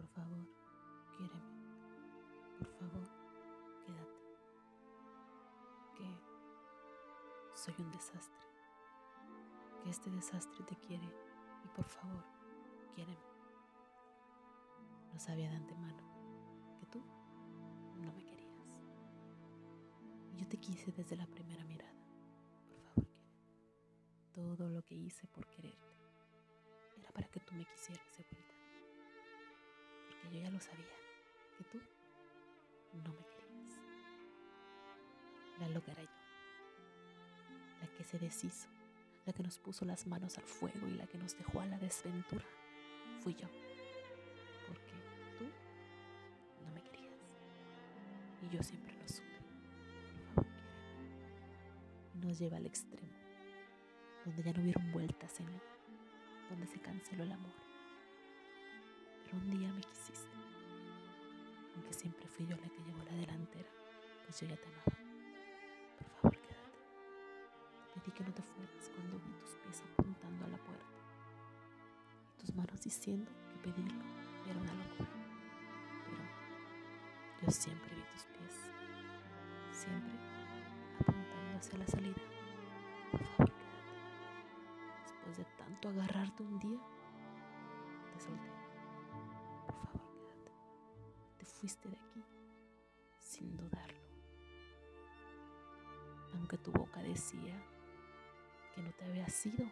Por favor, quiéreme. Por favor, quédate. Que soy un desastre. Que este desastre te quiere y por favor, quiéreme. No sabía de antemano que tú no me querías. Yo te quise desde la primera mirada. Por favor, quiéreme. Todo lo que hice por quererte era para que tú me quisieras yo ya lo sabía, que tú no me querías. La loca era yo, la que se deshizo, la que nos puso las manos al fuego y la que nos dejó a la desventura. Fui yo, porque tú no me querías. Y yo siempre lo supe. Por favor. Y nos lleva al extremo, donde ya no hubieron vueltas en él, donde se canceló el amor. Pero un día me aunque siempre fui yo la que llevó la delantera, pues yo ya te amaba. Por favor, quédate. Te pedí que no te fueras cuando vi tus pies apuntando a la puerta y tus manos diciendo que pedirlo era una locura. Pero yo siempre vi tus pies, siempre apuntando hacia la salida. Por favor, quédate. Después de tanto agarrarte un día, fuiste de aquí sin dudarlo. Aunque tu boca decía que no te había sido,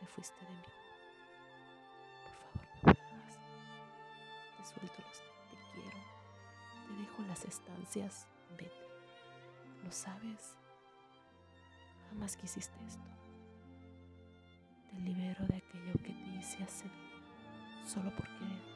te fuiste de mí. Por favor, no vuelvas. Te suelto los te quiero. Te dejo las estancias. Vete. ¿Lo sabes? Jamás quisiste esto. Te libero de aquello que te hice hacer solo por querer.